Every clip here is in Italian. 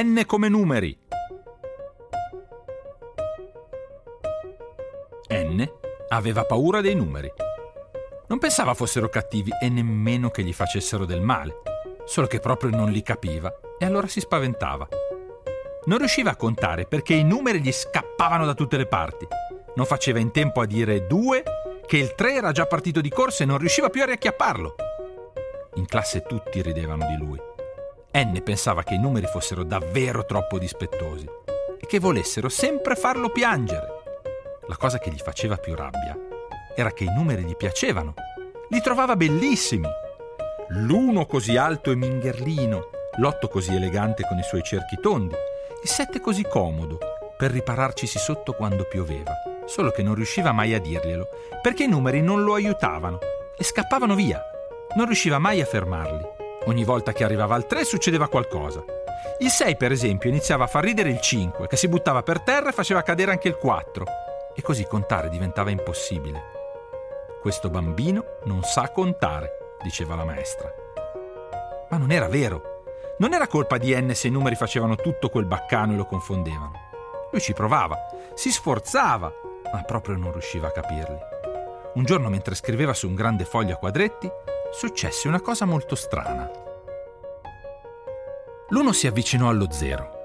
N come numeri. N aveva paura dei numeri. Non pensava fossero cattivi e nemmeno che gli facessero del male, solo che proprio non li capiva e allora si spaventava. Non riusciva a contare perché i numeri gli scappavano da tutte le parti. Non faceva in tempo a dire due che il tre era già partito di corsa e non riusciva più a riacchiapparlo. In classe tutti ridevano di lui. N pensava che i numeri fossero davvero troppo dispettosi e che volessero sempre farlo piangere. La cosa che gli faceva più rabbia era che i numeri gli piacevano, li trovava bellissimi. L'uno così alto e mingherlino, l'otto così elegante con i suoi cerchi tondi, il sette così comodo per ripararcisi sotto quando pioveva, solo che non riusciva mai a dirglielo, perché i numeri non lo aiutavano e scappavano via. Non riusciva mai a fermarli. Ogni volta che arrivava al 3 succedeva qualcosa. Il 6, per esempio, iniziava a far ridere il 5, che si buttava per terra e faceva cadere anche il 4. E così contare diventava impossibile. Questo bambino non sa contare, diceva la maestra. Ma non era vero. Non era colpa di N se i numeri facevano tutto quel baccano e lo confondevano. Lui ci provava, si sforzava, ma proprio non riusciva a capirli. Un giorno, mentre scriveva su un grande foglio a quadretti, successe una cosa molto strana. L'uno si avvicinò allo zero.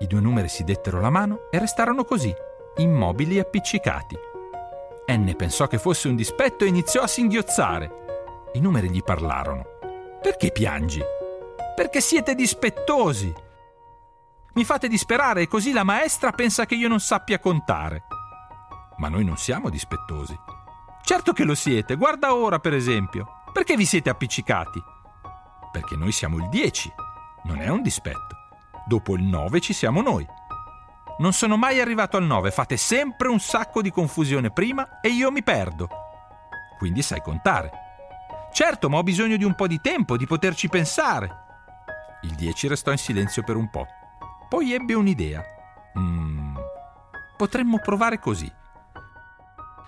I due numeri si dettero la mano e restarono così, immobili e appiccicati. N pensò che fosse un dispetto e iniziò a singhiozzare. I numeri gli parlarono. Perché piangi? Perché siete dispettosi. Mi fate disperare e così la maestra pensa che io non sappia contare. Ma noi non siamo dispettosi. Certo che lo siete, guarda ora per esempio. Perché vi siete appiccicati? Perché noi siamo il 10. Non è un dispetto. Dopo il 9 ci siamo noi. Non sono mai arrivato al 9, fate sempre un sacco di confusione prima e io mi perdo. Quindi sai contare. Certo, ma ho bisogno di un po' di tempo, di poterci pensare. Il 10 restò in silenzio per un po'. Poi ebbe un'idea. Mm, potremmo provare così.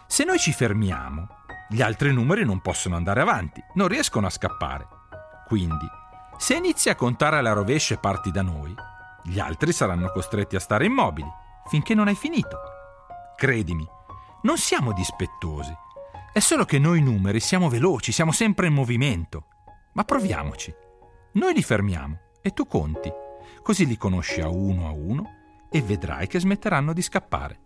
Se noi ci fermiamo, gli altri numeri non possono andare avanti, non riescono a scappare. Quindi, se inizi a contare alla rovescia e parti da noi, gli altri saranno costretti a stare immobili finché non hai finito. Credimi, non siamo dispettosi. È solo che noi numeri siamo veloci, siamo sempre in movimento. Ma proviamoci. Noi li fermiamo e tu conti. Così li conosci a uno a uno e vedrai che smetteranno di scappare.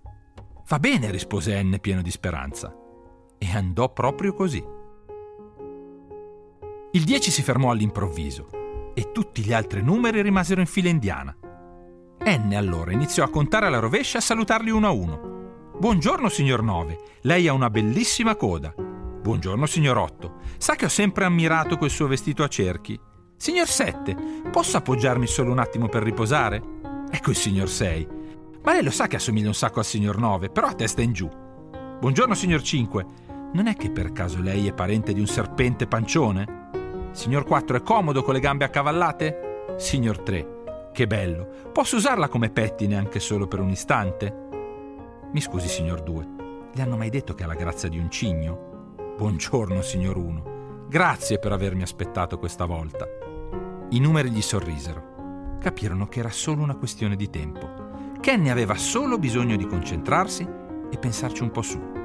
Va bene, rispose N pieno di speranza. E andò proprio così. Il 10 si fermò all'improvviso e tutti gli altri numeri rimasero in fila indiana. N allora iniziò a contare alla rovescia e a salutarli uno a uno. Buongiorno signor 9, lei ha una bellissima coda. Buongiorno signor 8, sa che ho sempre ammirato quel suo vestito a cerchi. Signor 7, posso appoggiarmi solo un attimo per riposare? Ecco il signor 6. Ma lei lo sa che assomiglia un sacco al signor 9, però a testa in giù. Buongiorno signor 5, non è che per caso lei è parente di un serpente pancione? Signor 4 è comodo con le gambe accavallate? Signor 3, che bello. Posso usarla come pettine anche solo per un istante? Mi scusi, signor 2, le hanno mai detto che ha la grazia di un cigno? Buongiorno, signor 1. Grazie per avermi aspettato questa volta. I numeri gli sorrisero. Capirono che era solo una questione di tempo. Kenny aveva solo bisogno di concentrarsi e pensarci un po' su.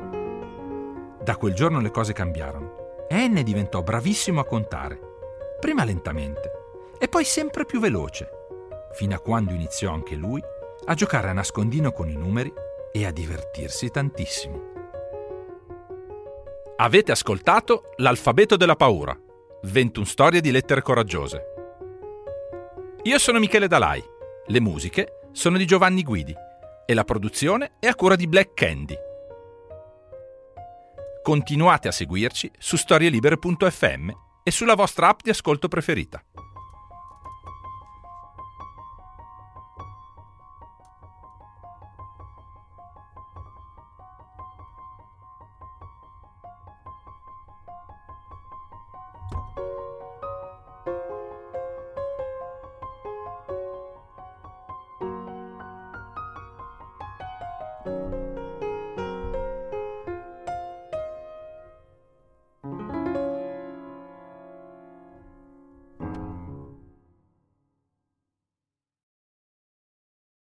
Da quel giorno le cose cambiarono e N diventò bravissimo a contare, prima lentamente e poi sempre più veloce, fino a quando iniziò anche lui a giocare a nascondino con i numeri e a divertirsi tantissimo. Avete ascoltato L'alfabeto della paura, 21 storie di lettere coraggiose. Io sono Michele Dalai, le musiche sono di Giovanni Guidi e la produzione è a cura di Black Candy. Continuate a seguirci su storielibere.fm e sulla vostra app di ascolto preferita.